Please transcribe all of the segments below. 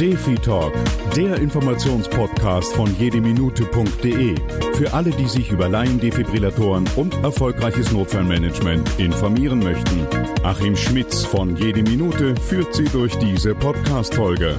Defi Talk, der Informationspodcast von jedeminute.de. Für alle, die sich über Laiendefibrillatoren und erfolgreiches Notfallmanagement informieren möchten. Achim Schmitz von Jede Minute führt Sie durch diese Podcast-Folge.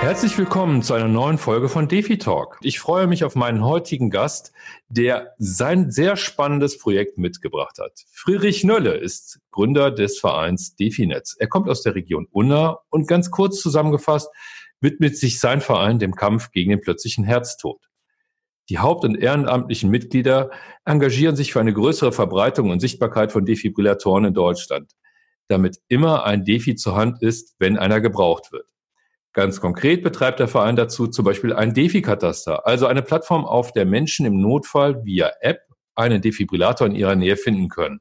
Herzlich willkommen zu einer neuen Folge von Defi Talk. Ich freue mich auf meinen heutigen Gast, der sein sehr spannendes Projekt mitgebracht hat. Friedrich Nölle ist Gründer des Vereins Definetz. Er kommt aus der Region Unna und ganz kurz zusammengefasst widmet sich sein Verein dem Kampf gegen den plötzlichen Herztod. Die haupt- und ehrenamtlichen Mitglieder engagieren sich für eine größere Verbreitung und Sichtbarkeit von Defibrillatoren in Deutschland, damit immer ein Defi zur Hand ist, wenn einer gebraucht wird. Ganz konkret betreibt der Verein dazu zum Beispiel ein Defi-Kataster, also eine Plattform, auf der Menschen im Notfall via App einen Defibrillator in ihrer Nähe finden können.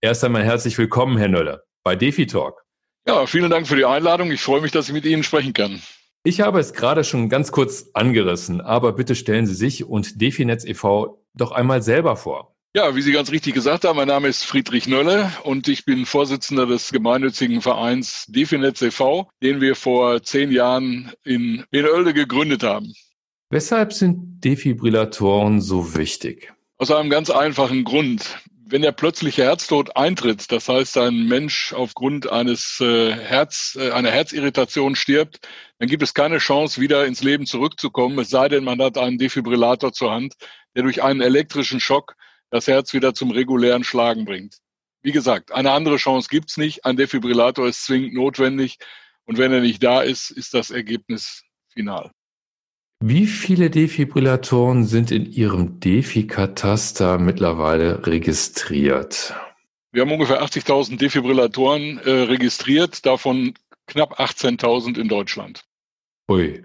Erst einmal herzlich willkommen, Herr Nöller, bei Defi Talk. Ja, vielen Dank für die Einladung. Ich freue mich, dass ich mit Ihnen sprechen kann. Ich habe es gerade schon ganz kurz angerissen, aber bitte stellen Sie sich und Definetz e.V. doch einmal selber vor. Ja, wie Sie ganz richtig gesagt haben, mein Name ist Friedrich Nölle und ich bin Vorsitzender des gemeinnützigen Vereins Definetz e.V., den wir vor zehn Jahren in Benölde gegründet haben. Weshalb sind Defibrillatoren so wichtig? Aus einem ganz einfachen Grund. Wenn der plötzliche Herztod eintritt, das heißt, ein Mensch aufgrund eines äh, Herz, äh, einer Herzirritation stirbt, dann gibt es keine Chance, wieder ins Leben zurückzukommen, es sei denn, man hat einen Defibrillator zur Hand, der durch einen elektrischen Schock das Herz wieder zum regulären Schlagen bringt. Wie gesagt, eine andere Chance gibt's nicht. Ein Defibrillator ist zwingend notwendig. Und wenn er nicht da ist, ist das Ergebnis final. Wie viele Defibrillatoren sind in Ihrem Defi-Kataster mittlerweile registriert? Wir haben ungefähr 80.000 Defibrillatoren äh, registriert, davon knapp 18.000 in Deutschland. Ui.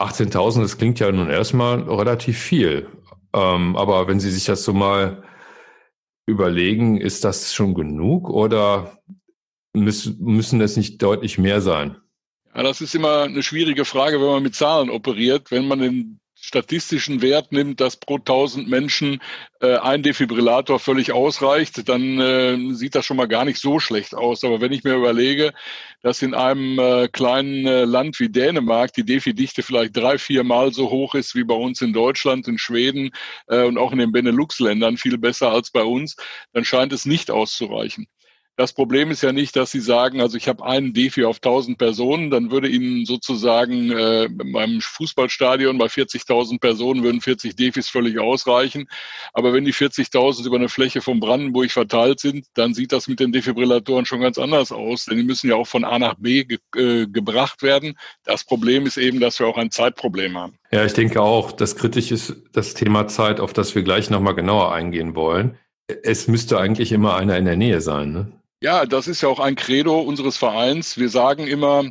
18.000, das klingt ja nun erstmal relativ viel. Ähm, aber wenn Sie sich das so mal überlegen, ist das schon genug oder müssen, müssen es nicht deutlich mehr sein? Ja, das ist immer eine schwierige Frage, wenn man mit Zahlen operiert. Wenn man den statistischen Wert nimmt, dass pro 1000 Menschen äh, ein Defibrillator völlig ausreicht, dann äh, sieht das schon mal gar nicht so schlecht aus. Aber wenn ich mir überlege, dass in einem äh, kleinen äh, Land wie Dänemark die Defi-Dichte vielleicht drei, vier Mal so hoch ist wie bei uns in Deutschland, in Schweden äh, und auch in den Benelux-Ländern viel besser als bei uns, dann scheint es nicht auszureichen. Das Problem ist ja nicht, dass Sie sagen, also ich habe einen Defi auf 1000 Personen, dann würde Ihnen sozusagen äh, beim Fußballstadion bei 40.000 Personen würden 40 Defis völlig ausreichen. Aber wenn die 40.000 über eine Fläche von Brandenburg verteilt sind, dann sieht das mit den Defibrillatoren schon ganz anders aus, denn die müssen ja auch von A nach B ge äh, gebracht werden. Das Problem ist eben, dass wir auch ein Zeitproblem haben. Ja, ich denke auch, das kritisch ist das Thema Zeit, auf das wir gleich nochmal genauer eingehen wollen. Es müsste eigentlich immer einer in der Nähe sein. Ne? Ja, das ist ja auch ein Credo unseres Vereins. Wir sagen immer,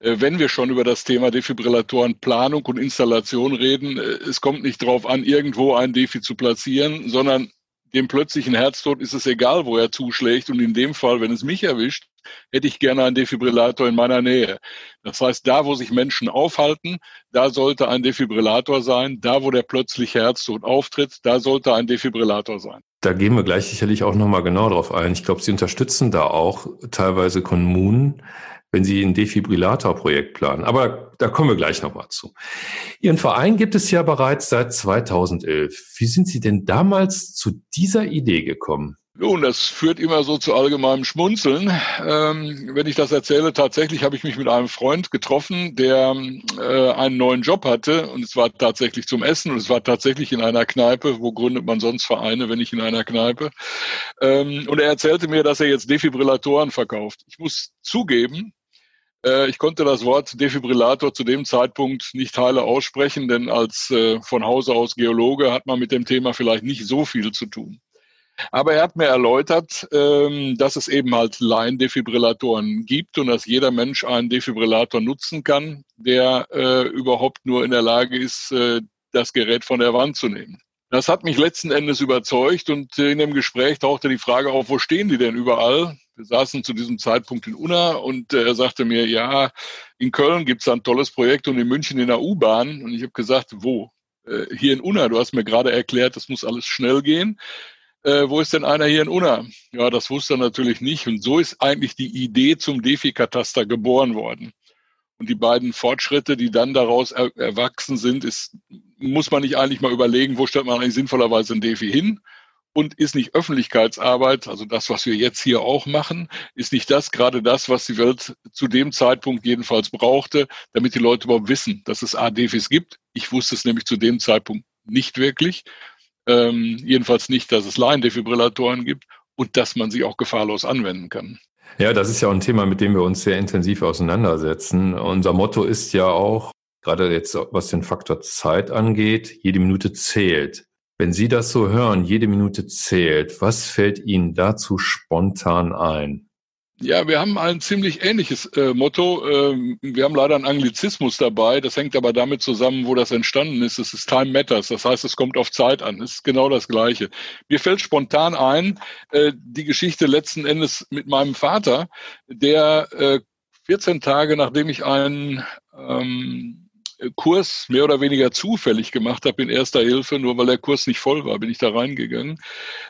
äh, wenn wir schon über das Thema Defibrillatoren Planung und Installation reden, äh, es kommt nicht darauf an, irgendwo ein Defi zu platzieren, sondern dem plötzlichen Herztod ist es egal, wo er zuschlägt. Und in dem Fall, wenn es mich erwischt, hätte ich gerne einen Defibrillator in meiner Nähe. Das heißt, da, wo sich Menschen aufhalten, da sollte ein Defibrillator sein. Da, wo der plötzliche Herztod auftritt, da sollte ein Defibrillator sein. Da gehen wir gleich sicherlich auch nochmal genau drauf ein. Ich glaube, Sie unterstützen da auch teilweise Kommunen, wenn Sie ein Defibrillator-Projekt planen. Aber da kommen wir gleich nochmal zu. Ihren Verein gibt es ja bereits seit 2011. Wie sind Sie denn damals zu dieser Idee gekommen? Nun, das führt immer so zu allgemeinem Schmunzeln. Ähm, wenn ich das erzähle, tatsächlich habe ich mich mit einem Freund getroffen, der äh, einen neuen Job hatte und es war tatsächlich zum Essen und es war tatsächlich in einer Kneipe. Wo gründet man sonst Vereine, wenn nicht in einer Kneipe? Ähm, und er erzählte mir, dass er jetzt Defibrillatoren verkauft. Ich muss zugeben, äh, ich konnte das Wort Defibrillator zu dem Zeitpunkt nicht heile aussprechen, denn als äh, von Hause aus Geologe hat man mit dem Thema vielleicht nicht so viel zu tun. Aber er hat mir erläutert, ähm, dass es eben halt Laiendefibrillatoren gibt und dass jeder Mensch einen Defibrillator nutzen kann, der äh, überhaupt nur in der Lage ist, äh, das Gerät von der Wand zu nehmen. Das hat mich letzten Endes überzeugt und in dem Gespräch tauchte die Frage auf, wo stehen die denn überall? Wir saßen zu diesem Zeitpunkt in Unna und äh, er sagte mir, ja, in Köln gibt es ein tolles Projekt und in München in der U-Bahn. Und ich habe gesagt, wo? Hier in Unna, du hast mir gerade erklärt, das muss alles schnell gehen. Äh, wo ist denn einer hier in Unna? Ja, das wusste er natürlich nicht. Und so ist eigentlich die Idee zum Defi-Kataster geboren worden. Und die beiden Fortschritte, die dann daraus er erwachsen sind, ist, muss man nicht eigentlich mal überlegen, wo stellt man eigentlich sinnvollerweise ein Defi hin? Und ist nicht Öffentlichkeitsarbeit, also das, was wir jetzt hier auch machen, ist nicht das gerade das, was die Welt zu dem Zeitpunkt jedenfalls brauchte, damit die Leute überhaupt wissen, dass es A-Defis gibt. Ich wusste es nämlich zu dem Zeitpunkt nicht wirklich. Ähm, jedenfalls nicht, dass es Laiendefibrillatoren gibt und dass man sie auch gefahrlos anwenden kann. Ja, das ist ja auch ein Thema, mit dem wir uns sehr intensiv auseinandersetzen. Unser Motto ist ja auch, gerade jetzt was den Faktor Zeit angeht, jede Minute zählt. Wenn Sie das so hören, jede Minute zählt, was fällt Ihnen dazu spontan ein? Ja, wir haben ein ziemlich ähnliches äh, Motto. Ähm, wir haben leider einen Anglizismus dabei. Das hängt aber damit zusammen, wo das entstanden ist. Es ist Time Matters. Das heißt, es kommt auf Zeit an. Es ist genau das Gleiche. Mir fällt spontan ein, äh, die Geschichte letzten Endes mit meinem Vater, der äh, 14 Tage nachdem ich einen ähm, Kurs mehr oder weniger zufällig gemacht habe in erster Hilfe, nur weil der Kurs nicht voll war, bin ich da reingegangen,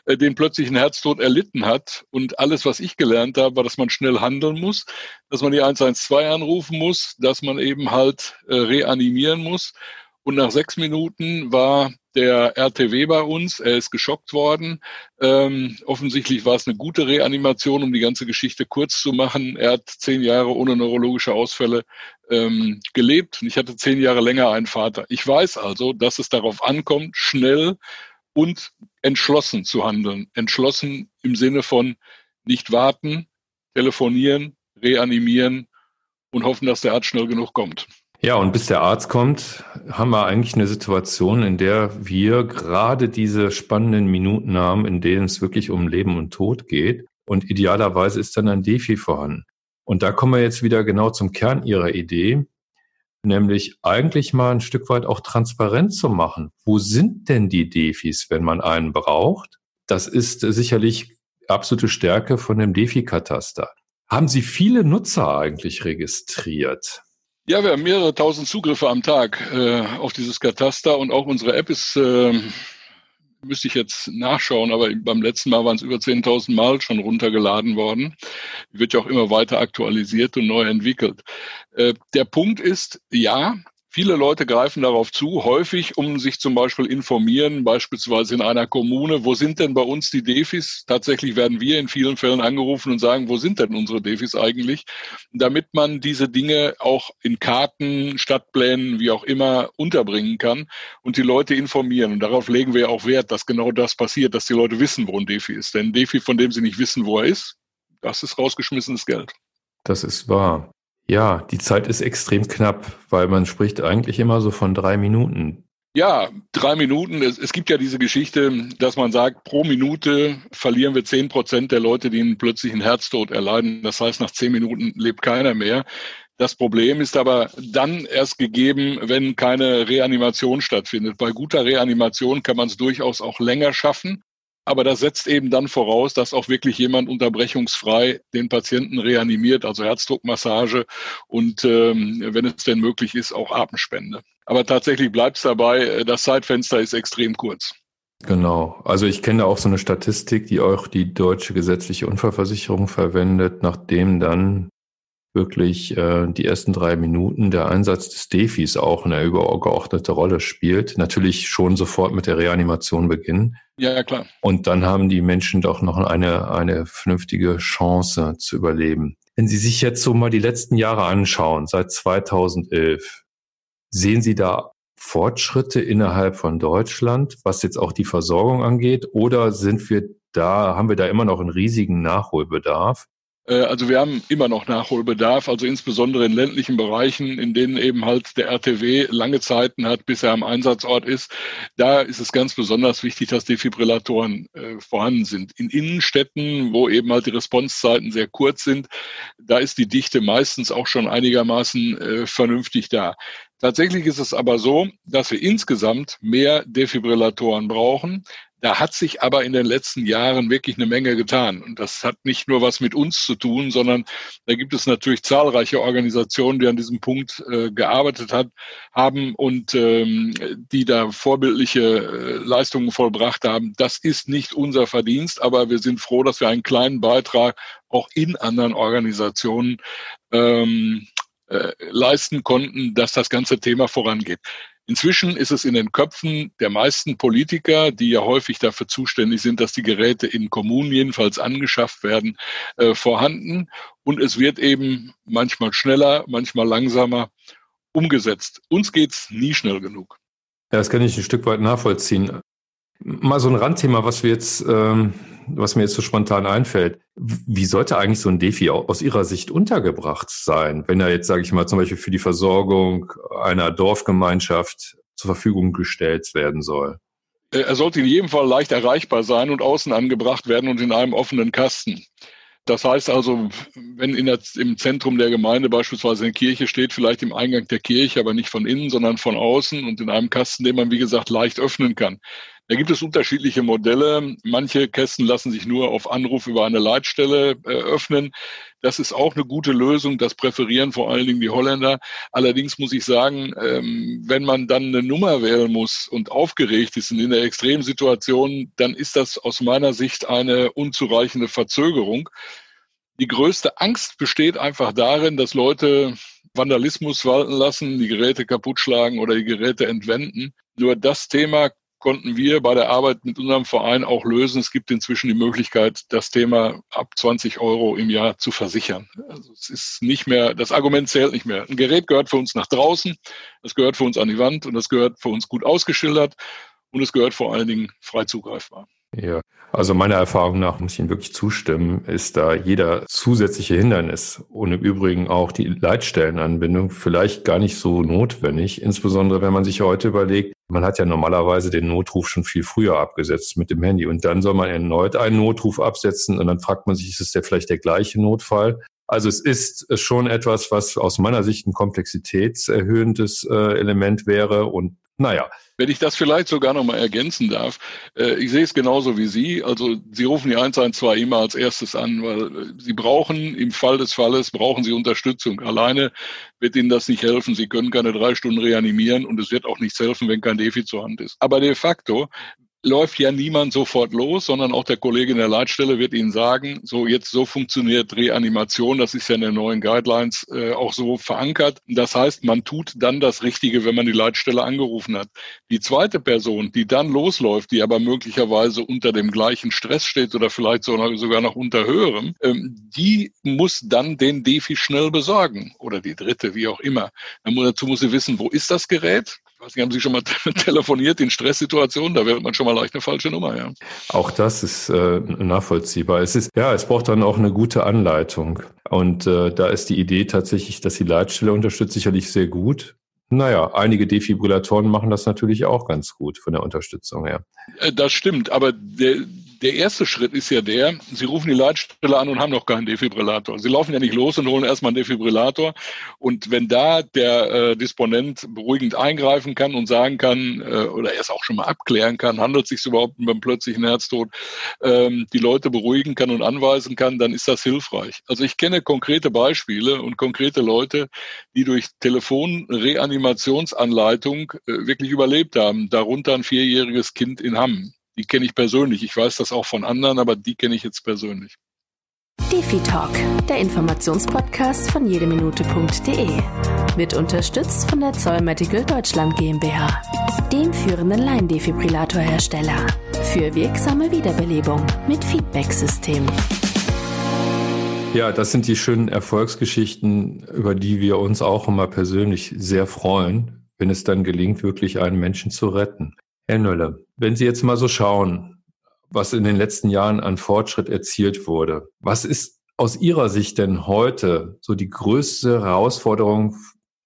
äh, den plötzlich einen Herztod erlitten hat. Und alles, was ich gelernt habe, war, dass man schnell handeln muss, dass man die 112 anrufen muss, dass man eben halt äh, reanimieren muss. Und nach sechs Minuten war der RTW bei uns. Er ist geschockt worden. Ähm, offensichtlich war es eine gute Reanimation, um die ganze Geschichte kurz zu machen. Er hat zehn Jahre ohne neurologische Ausfälle ähm, gelebt und ich hatte zehn Jahre länger einen Vater. Ich weiß also, dass es darauf ankommt, schnell und entschlossen zu handeln. Entschlossen im Sinne von nicht warten, telefonieren, reanimieren und hoffen, dass der Arzt schnell genug kommt. Ja, und bis der Arzt kommt, haben wir eigentlich eine Situation, in der wir gerade diese spannenden Minuten haben, in denen es wirklich um Leben und Tod geht. Und idealerweise ist dann ein Defi vorhanden. Und da kommen wir jetzt wieder genau zum Kern Ihrer Idee, nämlich eigentlich mal ein Stück weit auch transparent zu machen. Wo sind denn die Defis, wenn man einen braucht? Das ist sicherlich absolute Stärke von dem Defi-Kataster. Haben Sie viele Nutzer eigentlich registriert? Ja, wir haben mehrere tausend Zugriffe am Tag äh, auf dieses Kataster und auch unsere App ist, äh, müsste ich jetzt nachschauen, aber beim letzten Mal waren es über 10.000 Mal schon runtergeladen worden. Wird ja auch immer weiter aktualisiert und neu entwickelt. Äh, der Punkt ist, ja, Viele Leute greifen darauf zu, häufig, um sich zum Beispiel informieren, beispielsweise in einer Kommune, wo sind denn bei uns die Defis? Tatsächlich werden wir in vielen Fällen angerufen und sagen, wo sind denn unsere Defis eigentlich? Damit man diese Dinge auch in Karten, Stadtplänen, wie auch immer unterbringen kann und die Leute informieren. Und darauf legen wir auch Wert, dass genau das passiert, dass die Leute wissen, wo ein Defi ist. Denn ein Defi, von dem sie nicht wissen, wo er ist, das ist rausgeschmissenes Geld. Das ist wahr. Ja, die Zeit ist extrem knapp, weil man spricht eigentlich immer so von drei Minuten. Ja, drei Minuten. Es, es, gibt ja diese Geschichte, dass man sagt, pro Minute verlieren wir zehn Prozent der Leute, die einen plötzlichen Herztod erleiden. Das heißt, nach zehn Minuten lebt keiner mehr. Das Problem ist aber dann erst gegeben, wenn keine Reanimation stattfindet. Bei guter Reanimation kann man es durchaus auch länger schaffen. Aber das setzt eben dann voraus, dass auch wirklich jemand unterbrechungsfrei den Patienten reanimiert, also Herzdruckmassage und ähm, wenn es denn möglich ist, auch Atemspende. Aber tatsächlich bleibt es dabei, äh, das Zeitfenster ist extrem kurz. Genau. Also ich kenne auch so eine Statistik, die auch die deutsche gesetzliche Unfallversicherung verwendet, nachdem dann wirklich äh, die ersten drei Minuten der Einsatz des Defis auch eine übergeordnete Rolle spielt. Natürlich schon sofort mit der Reanimation beginnen. Ja, ja, klar. Und dann haben die Menschen doch noch eine, eine vernünftige Chance zu überleben. Wenn Sie sich jetzt so mal die letzten Jahre anschauen, seit 2011, sehen Sie da Fortschritte innerhalb von Deutschland, was jetzt auch die Versorgung angeht? Oder sind wir da, haben wir da immer noch einen riesigen Nachholbedarf? Äh, also wir haben immer noch Nachholbedarf, also insbesondere in ländlichen Bereichen, in denen eben halt der RTW lange Zeiten hat, bis er am Einsatzort ist. Da ist es ganz besonders wichtig, dass Defibrillatoren äh, vorhanden sind. In Innenstädten, wo eben halt die Responsezeiten sehr kurz sind, da ist die Dichte meistens auch schon einigermaßen äh, vernünftig da. Tatsächlich ist es aber so, dass wir insgesamt mehr Defibrillatoren brauchen. Da hat sich aber in den letzten Jahren wirklich eine Menge getan. Und das hat nicht nur was mit uns zu tun, sondern da gibt es natürlich zahlreiche Organisationen, die an diesem Punkt äh, gearbeitet hat, haben und ähm, die da vorbildliche äh, Leistungen vollbracht haben. Das ist nicht unser Verdienst, aber wir sind froh, dass wir einen kleinen Beitrag auch in anderen Organisationen ähm, äh, leisten konnten, dass das ganze Thema vorangeht. Inzwischen ist es in den Köpfen der meisten Politiker, die ja häufig dafür zuständig sind, dass die Geräte in Kommunen jedenfalls angeschafft werden, äh, vorhanden. Und es wird eben manchmal schneller, manchmal langsamer umgesetzt. Uns geht's nie schnell genug. Ja, das kann ich ein Stück weit nachvollziehen. Mal so ein Randthema, was wir jetzt ähm, was mir jetzt so spontan einfällt. Wie sollte eigentlich so ein Defi aus Ihrer Sicht untergebracht sein, wenn er jetzt, sage ich mal, zum Beispiel für die Versorgung einer Dorfgemeinschaft zur Verfügung gestellt werden soll? Äh, er sollte in jedem Fall leicht erreichbar sein und außen angebracht werden und in einem offenen Kasten. Das heißt also, wenn der, im Zentrum der Gemeinde beispielsweise eine Kirche steht, vielleicht im Eingang der Kirche, aber nicht von innen, sondern von außen und in einem Kasten, den man, wie gesagt, leicht öffnen kann. Da gibt es unterschiedliche Modelle. Manche Kästen lassen sich nur auf Anruf über eine Leitstelle äh, öffnen. Das ist auch eine gute Lösung. Das präferieren vor allen Dingen die Holländer. Allerdings muss ich sagen, ähm, wenn man dann eine Nummer wählen muss und aufgeregt ist und in der Extremsituation, dann ist das aus meiner Sicht eine unzureichende Verzögerung. Die größte Angst besteht einfach darin, dass Leute Vandalismus walten lassen, die Geräte kaputt schlagen oder die Geräte entwenden. Nur das Thema konnten wir bei der Arbeit mit unserem Verein auch lösen. Es gibt inzwischen die Möglichkeit, das Thema ab 20 Euro im Jahr zu versichern. Also es ist nicht mehr, das Argument zählt nicht mehr. Ein Gerät gehört für uns nach draußen, es gehört für uns an die Wand und es gehört für uns gut ausgeschildert und es gehört vor allen Dingen frei zugreifbar. Ja, also meiner Erfahrung nach muss ich Ihnen wirklich zustimmen, ist da jeder zusätzliche Hindernis und im Übrigen auch die Leitstellenanbindung vielleicht gar nicht so notwendig, insbesondere wenn man sich heute überlegt, man hat ja normalerweise den Notruf schon viel früher abgesetzt mit dem Handy und dann soll man erneut einen Notruf absetzen und dann fragt man sich, ist es der vielleicht der gleiche Notfall? Also es ist schon etwas, was aus meiner Sicht ein komplexitätserhöhendes äh, Element wäre und naja, wenn ich das vielleicht sogar noch mal ergänzen darf, äh, ich sehe es genauso wie Sie. Also Sie rufen die 112 immer als erstes an, weil äh, Sie brauchen im Fall des Falles, brauchen Sie Unterstützung. Alleine wird Ihnen das nicht helfen. Sie können keine drei Stunden reanimieren und es wird auch nichts helfen, wenn kein Defi zur Hand ist. Aber de facto läuft ja niemand sofort los, sondern auch der Kollege in der Leitstelle wird Ihnen sagen, so jetzt so funktioniert Reanimation, das ist ja in den neuen Guidelines äh, auch so verankert. Das heißt, man tut dann das Richtige, wenn man die Leitstelle angerufen hat. Die zweite Person, die dann losläuft, die aber möglicherweise unter dem gleichen Stress steht oder vielleicht sogar noch unter höherem, ähm, die muss dann den Defi schnell besorgen oder die dritte, wie auch immer. Dazu muss sie wissen, wo ist das Gerät? Weiß nicht, haben Sie schon mal telefoniert in Stresssituationen? Da wählt man schon mal leicht eine falsche Nummer, ja. Auch das ist äh, nachvollziehbar. Es ist, ja, es braucht dann auch eine gute Anleitung. Und äh, da ist die Idee tatsächlich, dass die Leitstelle unterstützt, sicherlich sehr gut. Naja, einige Defibrillatoren machen das natürlich auch ganz gut von der Unterstützung her. Äh, das stimmt, aber der, der erste Schritt ist ja der, Sie rufen die Leitstelle an und haben noch keinen Defibrillator. Sie laufen ja nicht los und holen erstmal einen Defibrillator. Und wenn da der äh, Disponent beruhigend eingreifen kann und sagen kann, äh, oder erst auch schon mal abklären kann, handelt es sich überhaupt beim plötzlichen Herztod, ähm, die Leute beruhigen kann und anweisen kann, dann ist das hilfreich. Also ich kenne konkrete Beispiele und konkrete Leute, die durch Telefonreanimationsanleitung äh, wirklich überlebt haben. Darunter ein vierjähriges Kind in Hamm. Die kenne ich persönlich. Ich weiß das auch von anderen, aber die kenne ich jetzt persönlich. Defi Talk, der Informationspodcast von jedeminute.de. Wird unterstützt von der Zoll Medical Deutschland GmbH, dem führenden Laiendefibrillatorhersteller. Für wirksame Wiederbelebung mit Feedback-System. Ja, das sind die schönen Erfolgsgeschichten, über die wir uns auch immer persönlich sehr freuen, wenn es dann gelingt, wirklich einen Menschen zu retten. Herr Nölle, wenn Sie jetzt mal so schauen, was in den letzten Jahren an Fortschritt erzielt wurde, was ist aus Ihrer Sicht denn heute so die größte Herausforderung,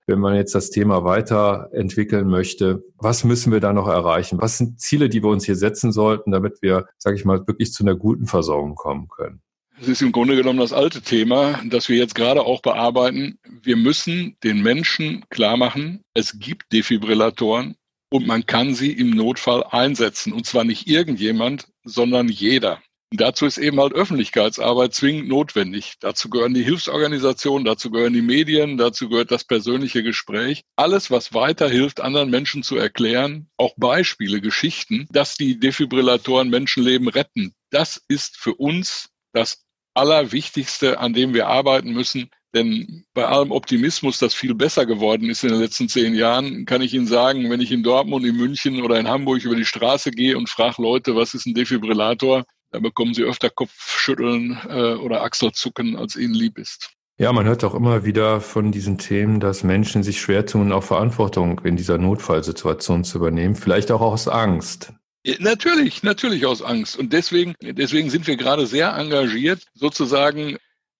wenn man jetzt das Thema weiterentwickeln möchte? Was müssen wir da noch erreichen? Was sind Ziele, die wir uns hier setzen sollten, damit wir, sage ich mal, wirklich zu einer guten Versorgung kommen können? Es ist im Grunde genommen das alte Thema, das wir jetzt gerade auch bearbeiten. Wir müssen den Menschen klar machen, es gibt Defibrillatoren, und man kann sie im Notfall einsetzen. Und zwar nicht irgendjemand, sondern jeder. Dazu ist eben halt Öffentlichkeitsarbeit zwingend notwendig. Dazu gehören die Hilfsorganisationen, dazu gehören die Medien, dazu gehört das persönliche Gespräch. Alles, was weiterhilft, anderen Menschen zu erklären, auch Beispiele, Geschichten, dass die Defibrillatoren Menschenleben retten. Das ist für uns das Allerwichtigste, an dem wir arbeiten müssen. Denn bei allem Optimismus, das viel besser geworden ist in den letzten zehn Jahren, kann ich Ihnen sagen, wenn ich in Dortmund, in München oder in Hamburg über die Straße gehe und frage Leute, was ist ein Defibrillator, da bekommen sie öfter Kopfschütteln äh, oder Achselzucken, als ihnen lieb ist. Ja, man hört auch immer wieder von diesen Themen, dass Menschen sich schwer tun, auch Verantwortung in dieser Notfallsituation zu übernehmen, vielleicht auch aus Angst. Natürlich, natürlich aus Angst. Und deswegen, deswegen sind wir gerade sehr engagiert, sozusagen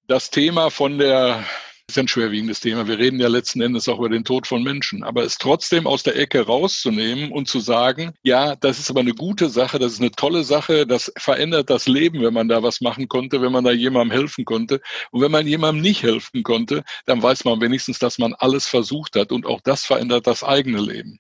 das Thema von der ist ein schwerwiegendes Thema. Wir reden ja letzten Endes auch über den Tod von Menschen. Aber es trotzdem aus der Ecke rauszunehmen und zu sagen, ja, das ist aber eine gute Sache, das ist eine tolle Sache, das verändert das Leben, wenn man da was machen konnte, wenn man da jemandem helfen konnte. Und wenn man jemandem nicht helfen konnte, dann weiß man wenigstens, dass man alles versucht hat und auch das verändert das eigene Leben.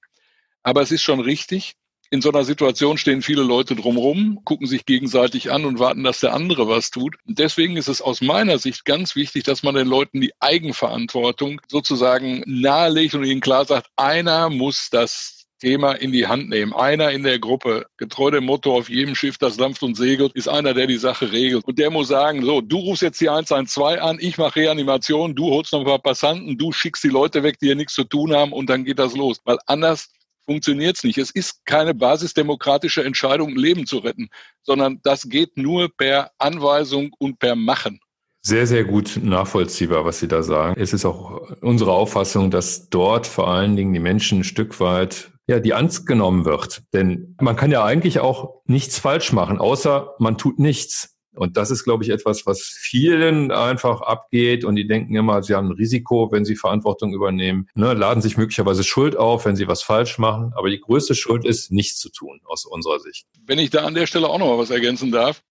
Aber es ist schon richtig, in so einer Situation stehen viele Leute drumherum, gucken sich gegenseitig an und warten, dass der andere was tut. Deswegen ist es aus meiner Sicht ganz wichtig, dass man den Leuten die Eigenverantwortung sozusagen nahelegt und ihnen klar sagt, einer muss das Thema in die Hand nehmen. Einer in der Gruppe, getreu dem Motto auf jedem Schiff, das dampft und segelt, ist einer, der die Sache regelt. Und der muss sagen, so, du rufst jetzt die 112 an, ich mache Reanimation, du holst noch ein paar Passanten, du schickst die Leute weg, die hier nichts zu tun haben und dann geht das los. Weil anders funktioniert es nicht. Es ist keine basisdemokratische Entscheidung, Leben zu retten, sondern das geht nur per Anweisung und per Machen. Sehr, sehr gut nachvollziehbar, was Sie da sagen. Es ist auch unsere Auffassung, dass dort vor allen Dingen die Menschen ein Stück weit ja, die Angst genommen wird. Denn man kann ja eigentlich auch nichts falsch machen, außer man tut nichts. Und das ist, glaube ich, etwas, was vielen einfach abgeht und die denken immer, sie haben ein Risiko, wenn sie Verantwortung übernehmen, ne, laden sich möglicherweise Schuld auf, wenn sie was falsch machen. Aber die größte Schuld ist, nichts zu tun, aus unserer Sicht. Wenn ich da an der Stelle auch noch mal was ergänzen darf.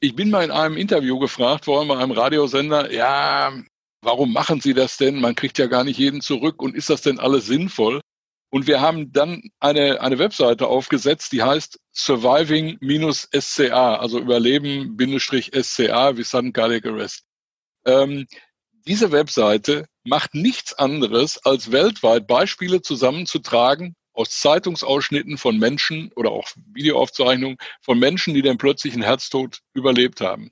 Ich bin mal in einem Interview gefragt worden bei einem Radiosender, ja, warum machen Sie das denn? Man kriegt ja gar nicht jeden zurück und ist das denn alles sinnvoll? Und wir haben dann eine, eine Webseite aufgesetzt, die heißt Surviving-SCA, also Überleben-SCA wie Sudden Cardiac Arrest. Ähm, diese Webseite macht nichts anderes, als weltweit Beispiele zusammenzutragen aus Zeitungsausschnitten von Menschen oder auch Videoaufzeichnungen von Menschen, die den plötzlichen Herztod überlebt haben.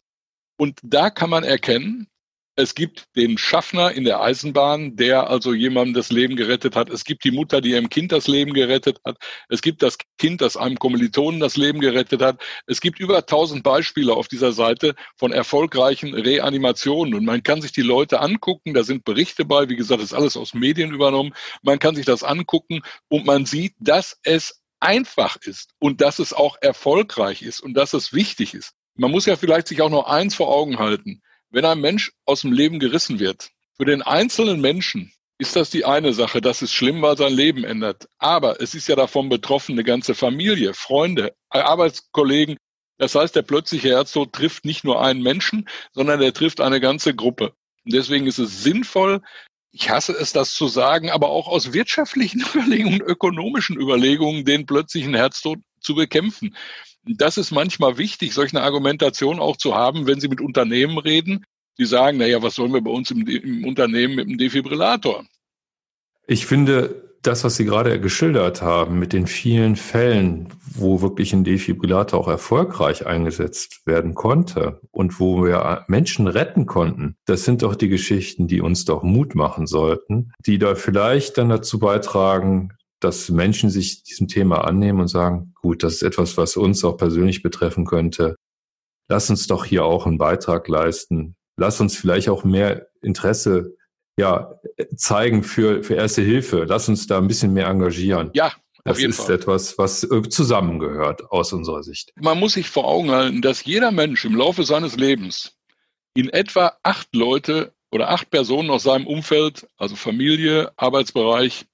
Und da kann man erkennen, es gibt den Schaffner in der Eisenbahn, der also jemandem das Leben gerettet hat. Es gibt die Mutter, die ihrem Kind das Leben gerettet hat. Es gibt das Kind, das einem Kommilitonen das Leben gerettet hat. Es gibt über tausend Beispiele auf dieser Seite von erfolgreichen Reanimationen. Und man kann sich die Leute angucken. Da sind Berichte bei. Wie gesagt, ist alles aus Medien übernommen. Man kann sich das angucken und man sieht, dass es einfach ist und dass es auch erfolgreich ist und dass es wichtig ist. Man muss ja vielleicht sich auch noch eins vor Augen halten. Wenn ein Mensch aus dem Leben gerissen wird, für den einzelnen Menschen ist das die eine Sache, das ist schlimm, weil sein Leben ändert. Aber es ist ja davon betroffen eine ganze Familie, Freunde, Arbeitskollegen. Das heißt, der plötzliche Herztod trifft nicht nur einen Menschen, sondern er trifft eine ganze Gruppe. Und deswegen ist es sinnvoll, ich hasse es, das zu sagen, aber auch aus wirtschaftlichen Überlegungen, ökonomischen Überlegungen, den plötzlichen Herztod zu bekämpfen. Das ist manchmal wichtig, solche Argumentation auch zu haben, wenn Sie mit Unternehmen reden, die sagen, naja, was sollen wir bei uns im, im Unternehmen mit dem Defibrillator? Ich finde, das, was Sie gerade geschildert haben, mit den vielen Fällen, wo wirklich ein Defibrillator auch erfolgreich eingesetzt werden konnte und wo wir Menschen retten konnten, das sind doch die Geschichten, die uns doch Mut machen sollten, die da vielleicht dann dazu beitragen, dass Menschen sich diesem Thema annehmen und sagen, gut, das ist etwas, was uns auch persönlich betreffen könnte. Lass uns doch hier auch einen Beitrag leisten. Lass uns vielleicht auch mehr Interesse ja, zeigen für, für Erste Hilfe. Lass uns da ein bisschen mehr engagieren. Ja, das ist Fall. etwas, was zusammengehört aus unserer Sicht. Man muss sich vor Augen halten, dass jeder Mensch im Laufe seines Lebens in etwa acht Leute oder acht Personen aus seinem Umfeld, also Familie, Arbeitsbereich,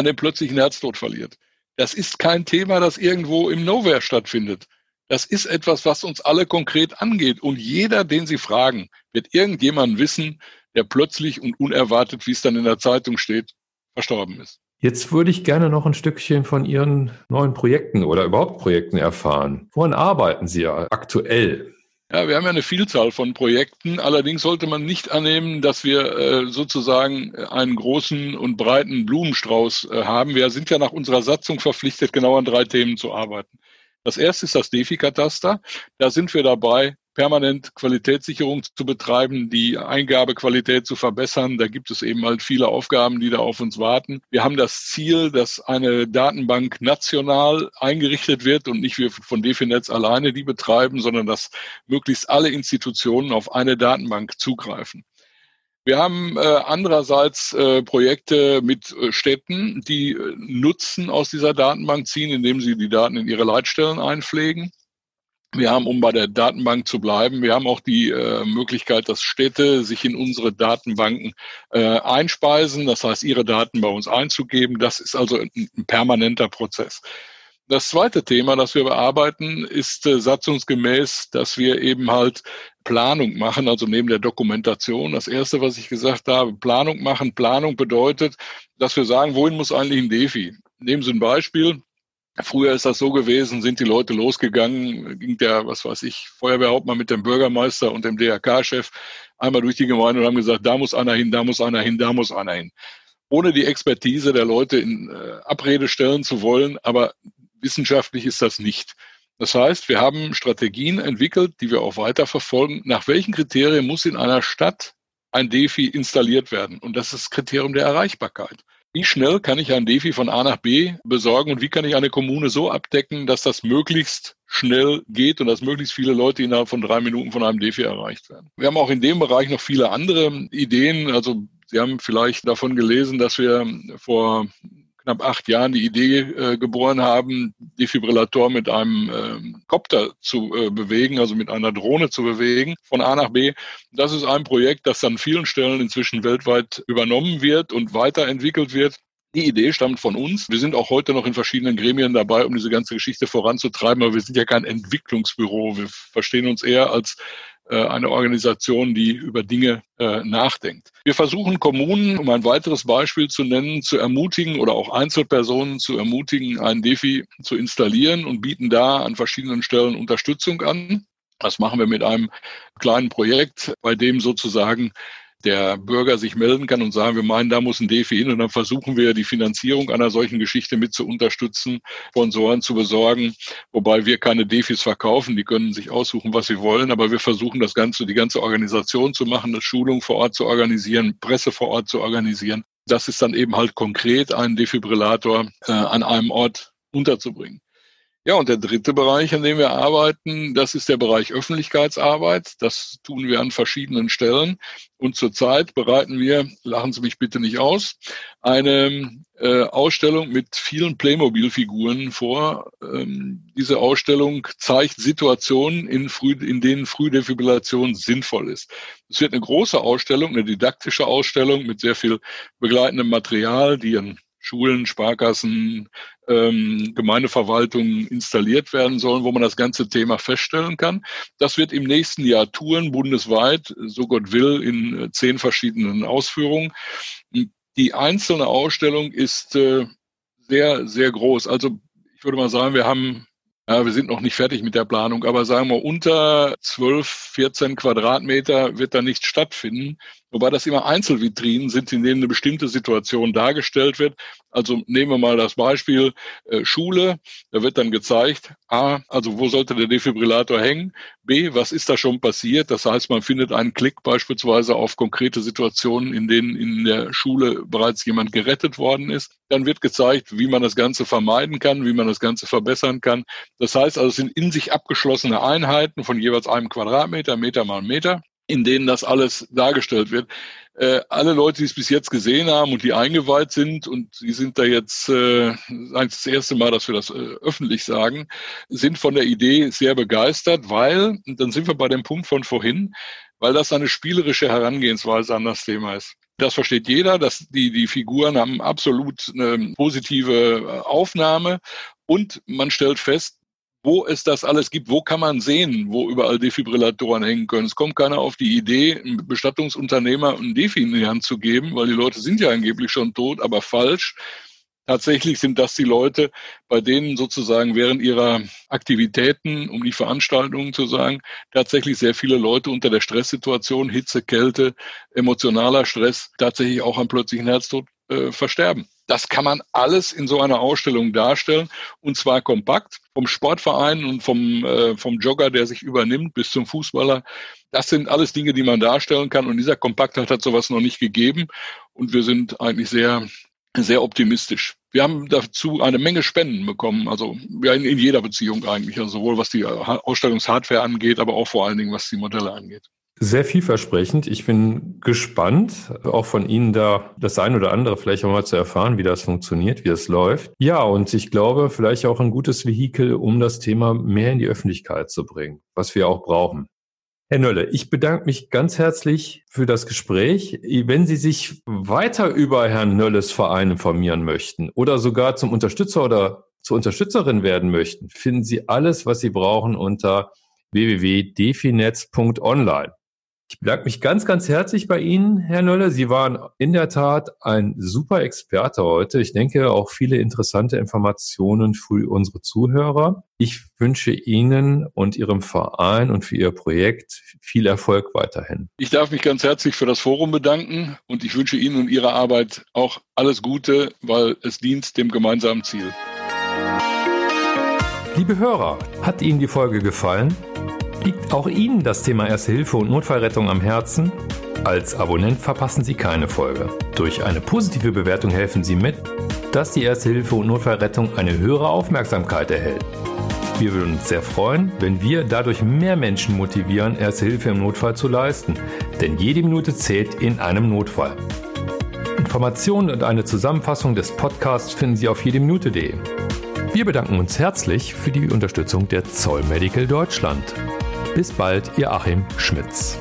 an dem plötzlichen Herztod verliert. Das ist kein Thema, das irgendwo im Nowhere stattfindet. Das ist etwas, was uns alle konkret angeht. Und jeder, den Sie fragen, wird irgendjemand wissen, der plötzlich und unerwartet, wie es dann in der Zeitung steht, verstorben ist. Jetzt würde ich gerne noch ein Stückchen von Ihren neuen Projekten oder überhaupt Projekten erfahren. Woran arbeiten Sie aktuell? Ja, wir haben ja eine Vielzahl von Projekten. Allerdings sollte man nicht annehmen, dass wir äh, sozusagen einen großen und breiten Blumenstrauß äh, haben. Wir sind ja nach unserer Satzung verpflichtet, genau an drei Themen zu arbeiten. Das erste ist das Defi-Kataster. Da sind wir dabei, permanent Qualitätssicherung zu betreiben, die Eingabequalität zu verbessern. Da gibt es eben halt viele Aufgaben, die da auf uns warten. Wir haben das Ziel, dass eine Datenbank national eingerichtet wird und nicht wir von Definetz alleine die betreiben, sondern dass möglichst alle Institutionen auf eine Datenbank zugreifen. Wir haben äh, andererseits äh, Projekte mit äh, Städten, die äh, Nutzen aus dieser Datenbank ziehen, indem sie die Daten in ihre Leitstellen einpflegen. Wir haben, um bei der Datenbank zu bleiben, wir haben auch die äh, Möglichkeit, dass Städte sich in unsere Datenbanken äh, einspeisen, das heißt, ihre Daten bei uns einzugeben. Das ist also ein, ein permanenter Prozess. Das zweite Thema, das wir bearbeiten, ist äh, satzungsgemäß, dass wir eben halt Planung machen, also neben der Dokumentation. Das erste, was ich gesagt habe, Planung machen. Planung bedeutet, dass wir sagen, wohin muss eigentlich ein Defi? Nehmen Sie ein Beispiel. Früher ist das so gewesen, sind die Leute losgegangen, ging der, was weiß ich, Feuerwehrhauptmann mit dem Bürgermeister und dem DRK-Chef einmal durch die Gemeinde und haben gesagt, da muss einer hin, da muss einer hin, da muss einer hin. Ohne die Expertise der Leute in äh, Abrede stellen zu wollen, aber wissenschaftlich ist das nicht. Das heißt, wir haben Strategien entwickelt, die wir auch weiter verfolgen. Nach welchen Kriterien muss in einer Stadt ein Defi installiert werden? Und das ist das Kriterium der Erreichbarkeit. Wie schnell kann ich ein Defi von A nach B besorgen und wie kann ich eine Kommune so abdecken, dass das möglichst schnell geht und dass möglichst viele Leute innerhalb von drei Minuten von einem Defi erreicht werden. Wir haben auch in dem Bereich noch viele andere Ideen. Also Sie haben vielleicht davon gelesen, dass wir vor knapp acht Jahren die Idee äh, geboren haben, Defibrillator mit einem äh, Kopter zu äh, bewegen, also mit einer Drohne zu bewegen, von A nach B. Das ist ein Projekt, das an vielen Stellen inzwischen weltweit übernommen wird und weiterentwickelt wird. Die Idee stammt von uns. Wir sind auch heute noch in verschiedenen Gremien dabei, um diese ganze Geschichte voranzutreiben, aber wir sind ja kein Entwicklungsbüro. Wir verstehen uns eher als eine Organisation, die über Dinge äh, nachdenkt. Wir versuchen Kommunen, um ein weiteres Beispiel zu nennen, zu ermutigen oder auch Einzelpersonen zu ermutigen, ein Defi zu installieren und bieten da an verschiedenen Stellen Unterstützung an. Das machen wir mit einem kleinen Projekt, bei dem sozusagen der Bürger sich melden kann und sagen, wir meinen, da muss ein DEFI hin und dann versuchen wir die Finanzierung einer solchen Geschichte mit zu unterstützen, Sponsoren zu besorgen, wobei wir keine DEFIs verkaufen, die können sich aussuchen, was sie wollen, aber wir versuchen das Ganze, die ganze Organisation zu machen, eine Schulung vor Ort zu organisieren, Presse vor Ort zu organisieren. Das ist dann eben halt konkret einen Defibrillator äh, an einem Ort unterzubringen. Ja, und der dritte Bereich, an dem wir arbeiten, das ist der Bereich Öffentlichkeitsarbeit. Das tun wir an verschiedenen Stellen. Und zurzeit bereiten wir, lachen Sie mich bitte nicht aus, eine äh, Ausstellung mit vielen Playmobil-Figuren vor. Ähm, diese Ausstellung zeigt Situationen, in, früh, in denen Frühdefibrillation sinnvoll ist. Es wird eine große Ausstellung, eine didaktische Ausstellung mit sehr viel begleitendem Material, die an Schulen, Sparkassen, ähm, Gemeindeverwaltungen installiert werden sollen, wo man das ganze Thema feststellen kann. Das wird im nächsten Jahr touren, bundesweit, so Gott will, in äh, zehn verschiedenen Ausführungen. Die einzelne Ausstellung ist äh, sehr, sehr groß. Also ich würde mal sagen, wir haben ja, wir sind noch nicht fertig mit der Planung, aber sagen wir, unter 12, 14 Quadratmeter wird da nichts stattfinden. Wobei das immer Einzelvitrinen sind, in denen eine bestimmte Situation dargestellt wird. Also nehmen wir mal das Beispiel äh, Schule. Da wird dann gezeigt, A, also wo sollte der Defibrillator hängen? B, was ist da schon passiert? Das heißt, man findet einen Klick beispielsweise auf konkrete Situationen, in denen in der Schule bereits jemand gerettet worden ist. Dann wird gezeigt, wie man das Ganze vermeiden kann, wie man das Ganze verbessern kann. Das heißt also, es sind in sich abgeschlossene Einheiten von jeweils einem Quadratmeter, Meter mal Meter in denen das alles dargestellt wird. Äh, alle Leute, die es bis jetzt gesehen haben und die eingeweiht sind, und die sind da jetzt äh, das erste Mal, dass wir das äh, öffentlich sagen, sind von der Idee sehr begeistert, weil, und dann sind wir bei dem Punkt von vorhin, weil das eine spielerische Herangehensweise an das Thema ist. Das versteht jeder, dass die, die Figuren haben absolut eine positive äh, Aufnahme und man stellt fest, wo es das alles gibt, wo kann man sehen, wo überall Defibrillatoren hängen können. Es kommt keiner auf die Idee, einem Bestattungsunternehmer ein Defi in die Hand zu geben, weil die Leute sind ja angeblich schon tot, aber falsch. Tatsächlich sind das die Leute, bei denen sozusagen während ihrer Aktivitäten, um die Veranstaltungen zu sagen, tatsächlich sehr viele Leute unter der Stresssituation, Hitze, Kälte, emotionaler Stress, tatsächlich auch am plötzlichen Herztod äh, versterben. Das kann man alles in so einer Ausstellung darstellen und zwar kompakt. Vom Sportverein und vom, äh, vom Jogger, der sich übernimmt, bis zum Fußballer. Das sind alles Dinge, die man darstellen kann und dieser Kompaktheit hat sowas noch nicht gegeben und wir sind eigentlich sehr sehr optimistisch. Wir haben dazu eine Menge Spenden bekommen, also ja, in, in jeder Beziehung eigentlich, also sowohl was die Ausstellungshardware angeht, aber auch vor allen Dingen was die Modelle angeht. Sehr vielversprechend. Ich bin gespannt, auch von Ihnen da das ein oder andere vielleicht auch mal zu erfahren, wie das funktioniert, wie das läuft. Ja, und ich glaube, vielleicht auch ein gutes Vehikel, um das Thema mehr in die Öffentlichkeit zu bringen, was wir auch brauchen. Herr Nölle, ich bedanke mich ganz herzlich für das Gespräch. Wenn Sie sich weiter über Herrn Nölles Verein informieren möchten oder sogar zum Unterstützer oder zur Unterstützerin werden möchten, finden Sie alles, was Sie brauchen unter www.definetz.online. Ich bedanke mich ganz, ganz herzlich bei Ihnen, Herr Nölle. Sie waren in der Tat ein super Experte heute. Ich denke auch viele interessante Informationen für unsere Zuhörer. Ich wünsche Ihnen und Ihrem Verein und für Ihr Projekt viel Erfolg weiterhin. Ich darf mich ganz herzlich für das Forum bedanken und ich wünsche Ihnen und Ihrer Arbeit auch alles Gute, weil es dient dem gemeinsamen Ziel. Liebe Hörer, hat Ihnen die Folge gefallen? Liegt auch Ihnen das Thema Erste Hilfe und Notfallrettung am Herzen? Als Abonnent verpassen Sie keine Folge. Durch eine positive Bewertung helfen Sie mit, dass die Erste Hilfe und Notfallrettung eine höhere Aufmerksamkeit erhält. Wir würden uns sehr freuen, wenn wir dadurch mehr Menschen motivieren, Erste Hilfe im Notfall zu leisten. Denn jede Minute zählt in einem Notfall. Informationen und eine Zusammenfassung des Podcasts finden Sie auf jedeminute.de. Wir bedanken uns herzlich für die Unterstützung der Zoll Medical Deutschland. Bis bald, Ihr Achim Schmitz.